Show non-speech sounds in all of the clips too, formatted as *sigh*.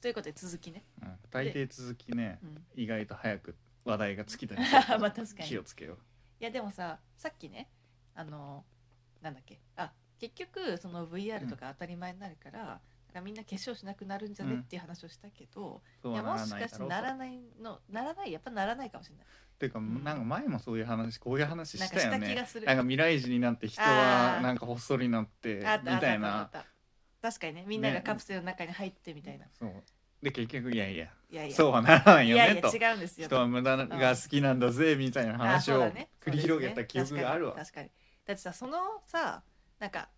ということで続きね、うん、大抵続きねうん、意外と早く話題が尽きたり。*laughs* まあ確かに。気をつけよいやでもささっきねあのなんだっけ。あ結局その VR とか当たり前になるから,、だからみんな化粧しなくなるんじゃねうん。っていう話をしたけど、うそういやもしかはならないだろう。としてならないのならないやっぱならないかもしれない。ていうかんなんか前もそういう話こういう話なんかしたよ気がする。なんか未来人になって人あーはなんかほっそりになってみあったあったたいな確かにねみんながね。カプセルの中に入ってみたいな、そう。で結局いやいやいやいや。そうはならないいやいやよねと。違うんですよ。人は無駄が好きなんだぜみたいな話を繰り広げた記憶があるわ。確かに。確かに。だってさそのさなんか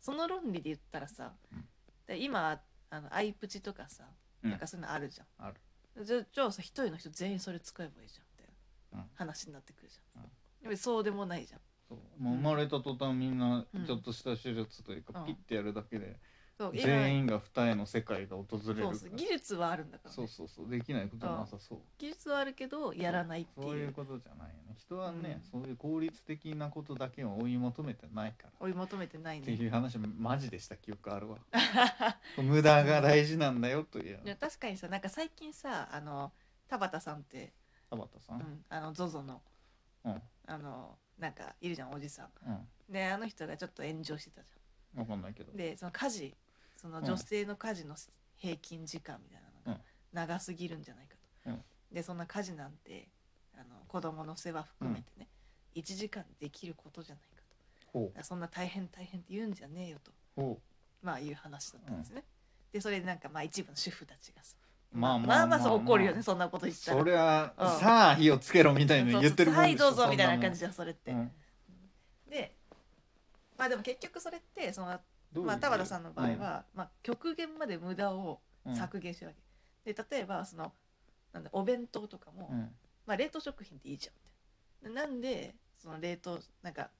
その論理で言ったらさ、うん。で今あのアイプチとかさ、うん。なんかそういうのあるじゃん。ある。じゃじゃあさ一人の人全員それ使えばいいじゃんみたいなうん。話になってくるじゃん、うん。でもそうでもないじゃん。そう。もう生まれた途端みんなうん。ちょっとした手術というか、うん。ピッてやるだけでそう今全員が二重の世界が訪れるそうそう技術はあるんだから、ね、そうそうそうできないことなさそう。技術はあるけどやらないってそういいううことじゃないよね。人はね、うん。そういう効率的なことだけを追い求めてないから。追い求めてないってねいう話マジでした記憶あるわ。*laughs* 無駄が大事なんだよという。いや確かにさなんか最近さあの田畑さんって、田畑さうんん、あの ZOZO のうん。あのなんかいるじゃんおじさん。うん。であの人がちょっと炎上してたじ分かんないけど。ゃんでその家事そのうん女性の家事の平均時間みたいなのが長すぎるんじゃないかと、うん。でそんな家事なんてあの子供の世話含めてね、1時間でできることじゃないかと。そんな大変大変って言うんじゃねえよと。まあいう話だったんですね、でそれでなんかまあ一部の主婦たちがさうまあまあまあ。そう怒るよねまそんなこと言ったらそりゃ、うんさあ火をつけろみたいな言ってるもんはいどうぞみたいな感じじゃんそれって、うんでまあでも結局それってそのどういうまあ田畑さんの場合は、まあ、極限まで無駄をうん。削減してるわけ、で例えばそのなんだお弁当とかも、うん。まあ、冷凍食品っていいじゃんみたいなでなんでその冷凍なんか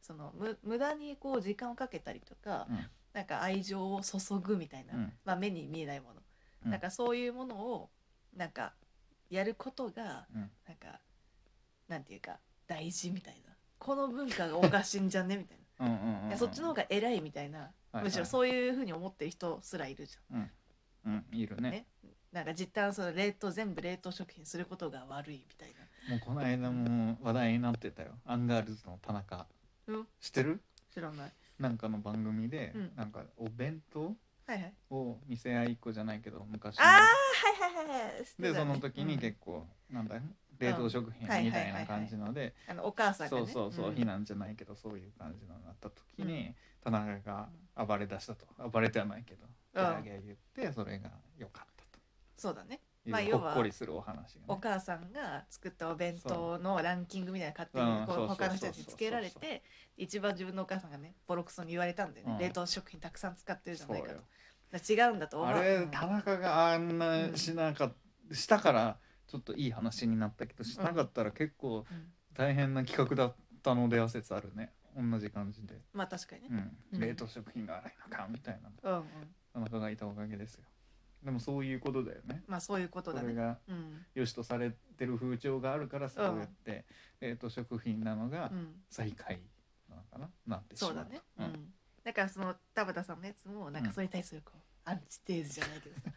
そのむ無駄にこう時間をかけたりとか、うん。なんか愛情を注ぐみたいな、うん。まあ、目に見えないもの、うん。なんかそういうものをなんかやることがうん。なんかなんていうか大事みたいな。この文化がおかしいんじゃね？みたいなうんうんうんそっちの方が偉いみたいな、はいむしろそういうふうに思ってる人すらいるじうん。いるね。ね。ゃんなんか実態はその冷凍全部冷凍食品することが悪いみたいな。もうこの間も話題になってたよ。アンガールズの田中。うん。知ってる？知らない。なんかの番組で、うん。なんかお弁当？はいはい。を店屋一個じゃないけど昔の。ああはいはいはいはい。知ってでその時にうん結構、なんだ冷凍食品はいみたいな感じのであのお母さんがね。そうそうそう、ん。避難じゃないけどそういう感じのになった時に、うん。田中が暴れ出したと。暴れてはないけどうん。ギャーギャー言ってそれが良かったそうだね。まあ要はほっこりするお話が、おね、母さんが作ったお弁当のランキングみたいなの勝手にこう他の人たちにつけられて一番自分のお母さんがねボロクソに言われたんだよね、うん。冷凍食品たくさん使ってるじゃないかと。違うんだとあれうん田中があんなしなかっしたからちょっといい話になったけどしなかったら結構うん。大変な企画だったのでは説あるね。同じ感じで、まあ確かにね。うん。うん。冷凍食品が荒いのかみたいな。うんうん。田中がいたおかげですよ。でもそういうことだよね。まあそういうことだね。これがうん。良しとされてる風潮があるからそうやって冷凍食品なのがうん。最下位なのかな？なってしまうそうだね。ううん。んだからその田畑さんのやつもなんかそれに対するこうアンチテーゼじゃないけどさ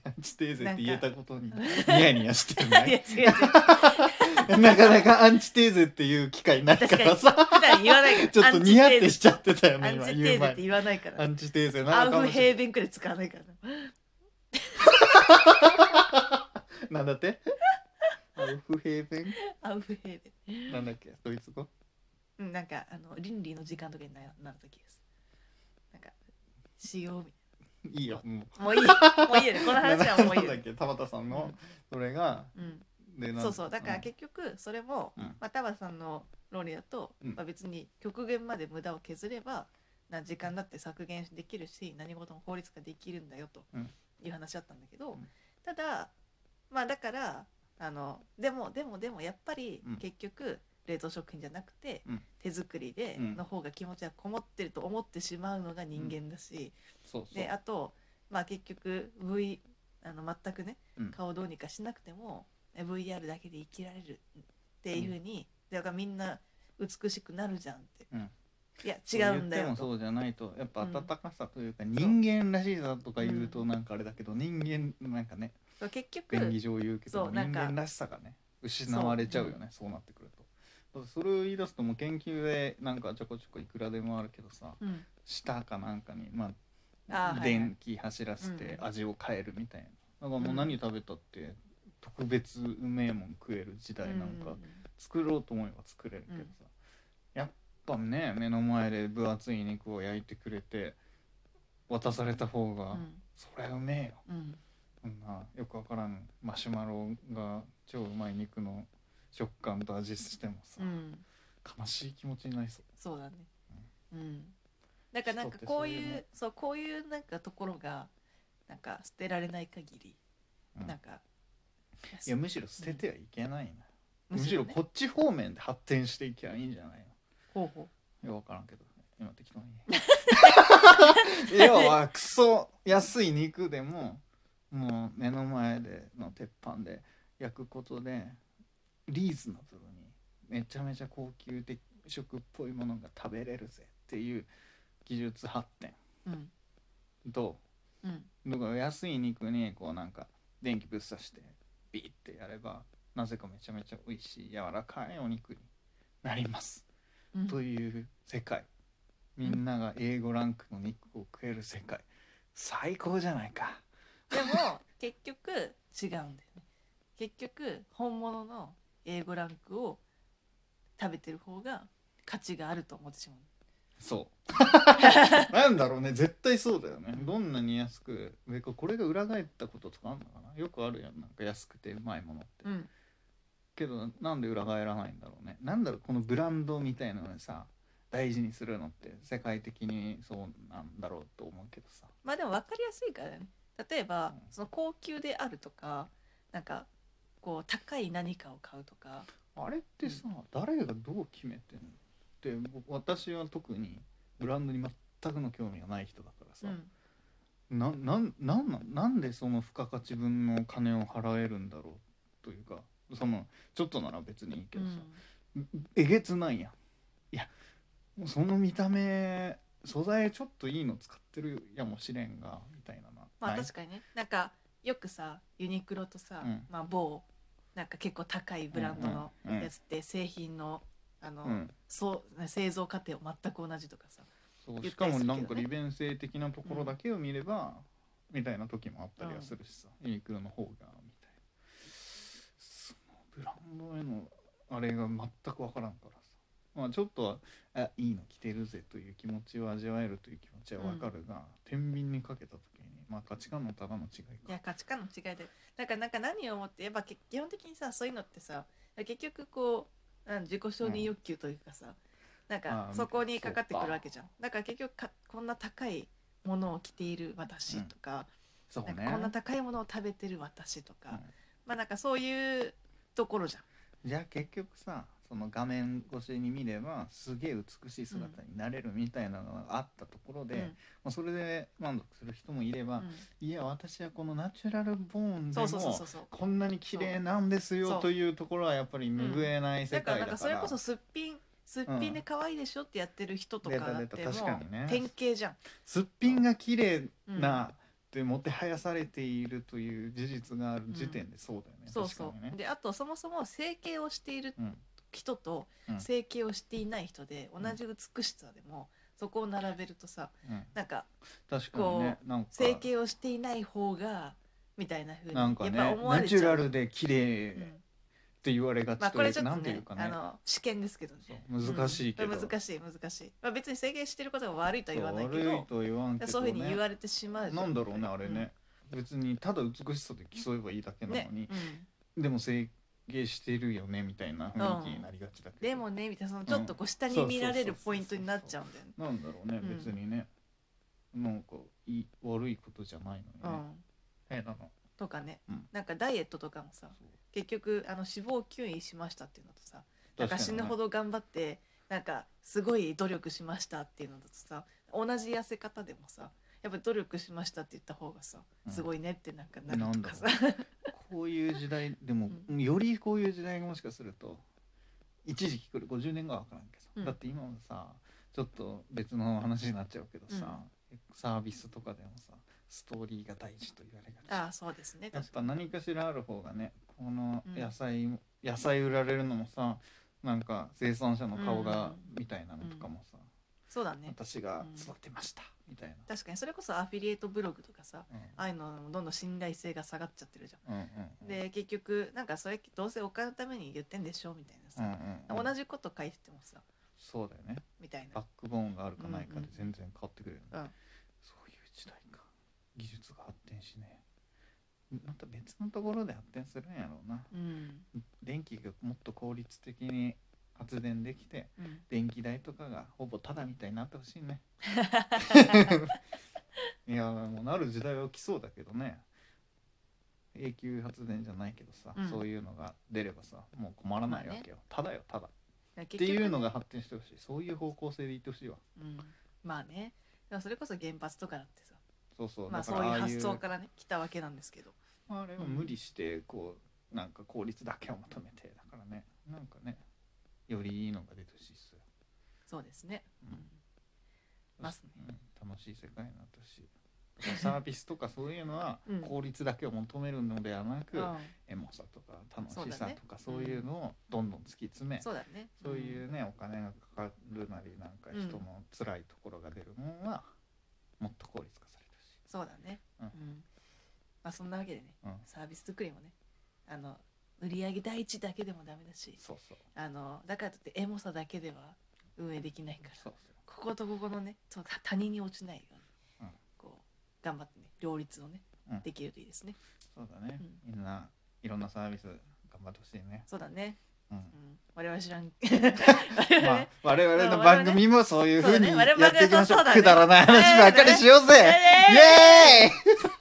*laughs* いやアンチテーゼって言えたことに *laughs* ニヤニヤしてるい *laughs* なかなかアンチテーゼっていう機会ないからに。さ普段言わないから。*laughs* ちょっとニヤってしちゃってたよアね今ンチテーゼって言わないから。アンチテーゼアなのかもしれヘーベンくらい使わないから。なないなんだって？アウフヘーベン？アウフヘーベン。なんだっけ？ドイツ語？うんなんかあの倫理の時間とかにななった気がす。るなんかしようみいいよ。もう。もういい。もういいよね。*laughs* この話はもういいよなんだっけ田畑さんの？それがうん。でなんそうそう。だから結局それも、うん。まあ、田畑さんの論理だと、うん。まあ、別に極限まで無駄を削ればな時間だって削減できるし何事も効率化できるんだよとうん。いう話だったんだけど、うん。ただまあだからあのでもでもでもやっぱりうん。結局冷凍食品じゃなくて、うん。手作りでうん。の方が気持ちがこもってると思ってしまうのが人間だし、そうそう。であとまあ結局 V あの全くね、うん。顔どうにかしなくてもえ VR だけで生きられるっていうふうに、だからみんな美しくなるじゃんって。うん。いや違うんだよと。言ってもそうじゃないとやっぱうん温かさというか、人間らしさとか言うとなんかあれだけど、人間なんかねそう結局便宜上言うけどそうなんか人間らしさがね失われちゃうよねそう,、なってくるとそれを言い出すともう研究でなんかちょこちょこいくらでもあるけどさうん。舌かなんかにまああ電気走らせてうん。味を変えるみたいな。だからもう何食べたって特別うめえもん食える時代なんか作ろうと思えば作れるけどさ、やっぱね目の前で分厚い肉を焼いてくれて渡された方が、うん。そりゃうめえよ。うん。そんなよくわからんマシュマロが超うまい肉の食感と味してもさ、うん。悲しい気持ちになりそう。そうだね。うん。だからなんかこういうそうこういうなんかところがなんか捨てられない限りうん。なんかいやむしろ捨ててはいけないな、むしむしろこっち方面で発展していけばいいんじゃないほうほのよくわからんけど今適当に。*laughs* *laughs* 要はクソ安い肉でももう目の前での鉄板で焼くことでリーズナブルにめちゃめちゃ高級的食っぽいものが食べれるぜっていう技術発展とうん。だから安い肉にこうなんか電気ぶっ刺してビーってやればなぜかめちゃめちゃ美味しい柔らかいお肉になります、うん。という世界。みんなが A5 ランクの肉を食える世界。最高じゃないか。でも結局違うんだよね。結局本物の A5 ランクを食べてる方が価値があると思ってしまう。そう。*laughs* なんだろうね。絶対そうだよね。どんなに安くでここれが裏返ったこととかあるのかな。よくあるやん。なんか安くてうまいものって。うん。けどなんで裏返らないんだろうね。なんだろうこのブランドみたいなのでさ大事にするのって世界的にそうなんだろうと思うけどさ。まあでも分かりやすいからね。例えば、うん。その高級であるとかなんかこう高い何かを買うとか。あれってさ、誰がどう決めてんの？って僕私は特にブランドに全くの興味がない人だからさ、うん。ななんなんなんなんでその付加価値分の金を払えるんだろうというかそのちょっとなら別にいいけどさ、えげつないやん。いやその見た目素材ちょっといいの使ってるやもしれんがみたいなまあ確かにね。なんかよくさユニクロとさ、うん。まあ、某なんか結構高いブランドのやつって製品のあの、うん。そう製造過程を全く同じとかさそうしたかもなんか利便性的なところだけを見れば、みたいな時もあったりはするしさ、ユニクロの方がみたい。なそのブランドへのあれが全く分からんからさ。まあちょっとはあいいの着てるぜという気持ちを味わえるという気持ちは分かるが、天秤にかけた時にまあ価値観のただの違いいやか価値観の違いで。だからなんか何を思ってやっぱけ基本的にさそういうのってさ結局こうなん自己承認欲求というかさ、なんかそこにかかってくるわけじゃん。だから結局かこんな高いものを着ている私とか,、そうね。なんかこんな高いものを食べてる私とか、うん。まあなんかそういうところじゃん。じゃあ結局さその画面越しに見ればすげえ美しい姿になれるみたいなのがあったところで、うん。まあ、それで満足する人もいれば、うん。いや私はこのナチュラルボーンでそうそうそうもそうそう。こんなに綺麗なんですそう。よというところはやっぱり拭えない世だから。界だからなんかそれこそすっぴんすっぴんで可愛いでしょってやってる人とかだっても典型じゃん、すっぴんが綺麗うん。なってもてはやされているという事実がある時点でそうだよね、そうそ確かにね。うであとそもそも整形をしているうん人とうん。整形をしていない人で同じ美しさでもそこを並べるとさうん。なんか確かにねなんか。整形をしていない方がみたいな風になんかねやっぱ思わナれちゃう。チュラルで綺麗うん。って言われがまあちというか、これちょっとねなんていうかね。あの試験ですけどね。難しいけど。うん。難しい難しい、まあ、別に整形してることが悪いとは言わないけ悪いどとは言わんけど、ね、そういうふうに言われてしまう。なんだろうねあれね、別にただ美しさで競えばいいだけうんねなのに、うん。でも整形してるよねみたいな雰囲気になりがちだけど、でもねみたいなそのちょっとこう下に見られるポイントになっちゃうんだよね。なんだろうね、うん。別にね。なんかいい悪いことじゃないのにね、うん。変なの？とかね、うん。なんかダイエットとかもさ結局あの脂肪吸引しましたっていうのとさなんか死ぬほど頑張ってなんかすごい努力しましたっていうのだとさ同じ痩せ方でもさやっぱ努力しましたって言った方がさうん。すごいねってなんかなるとかさ、こういう時代でも、よりこういう時代がもしかすると一時期来る50年後は分からんけど、うん。だって今もさちょっと別の話になっちゃうけどさ、サービスとかでもさストーリーが大事と言われがち。ああそうですね。やっぱ何かしらある方がねこのうん。野菜、野菜売られるのもさなんか生産者の顔がうん。みたいなのとかもさ、そうだね。私が育てました、みたいな、確かにそれこそアフィリエイトブログとかさうん。ああいうのもどんどん信頼性が下がっちゃってるじゃん。うんうんで結局なんかそれどうせお金のために言ってんでしょみたいなうん。さ、うんうん同じこと書いててもさそうだよね。みたいな。バックボーンがあるかないかで全然変わってくるよね、うん。そういう時代か。技術が発展しねまた別のところで発展するんやろうな。うん。電気がもっと効率的に発電できてうん電気代とかがほぼタダみたいになってほしいね。*laughs* いやもうなる時代は来そうだけどね。永久発電じゃないけどさ、うん。そういうのが出ればさもう困らないわけよ、ただよただ。っっていうのが発展してほしい。そういう方向性でいってほしいわ。うん、まあね。でもそれこそ原発とかだってさ。そうそう。まあそういう発想からね来たわけなんですけど。あれは無理してこうなんか効率だけを求めてだからね。なんかねよりいいのが出てほしいっすよ、そうですね、うん。まあうん楽しい世界になってほし。いサービスとかそういうのは *laughs* うん。効率だけを求めるのではなく、うん。エモさとか楽しさとかそういうのをどんどん突き詰め、そうだね。そういうねお金がかかるなりなんか人の辛いところが出るものはもっと効率化されてほし。い。そうだね。うん。まあそんなわけでねうん、サービス作りもねあの売り上げ第一だけでもダメだしそうそう。あのだからといってエモさだけでは運営できないからそうこことここのねそう他他人に落ちないように、うん。こう頑張ってね両立をね、うん。できるといいですね。そうそうだね、うみんないろんなサービス頑張ってほしいね。そうだね、うん。うん、我々知らん。*laughs* *laughs* 我々まあね、我々の番組もそういうふうにそうだね。やっていきましょう。そうだね。くだらない話ばっかりしようぜ。ね *laughs* イエーイ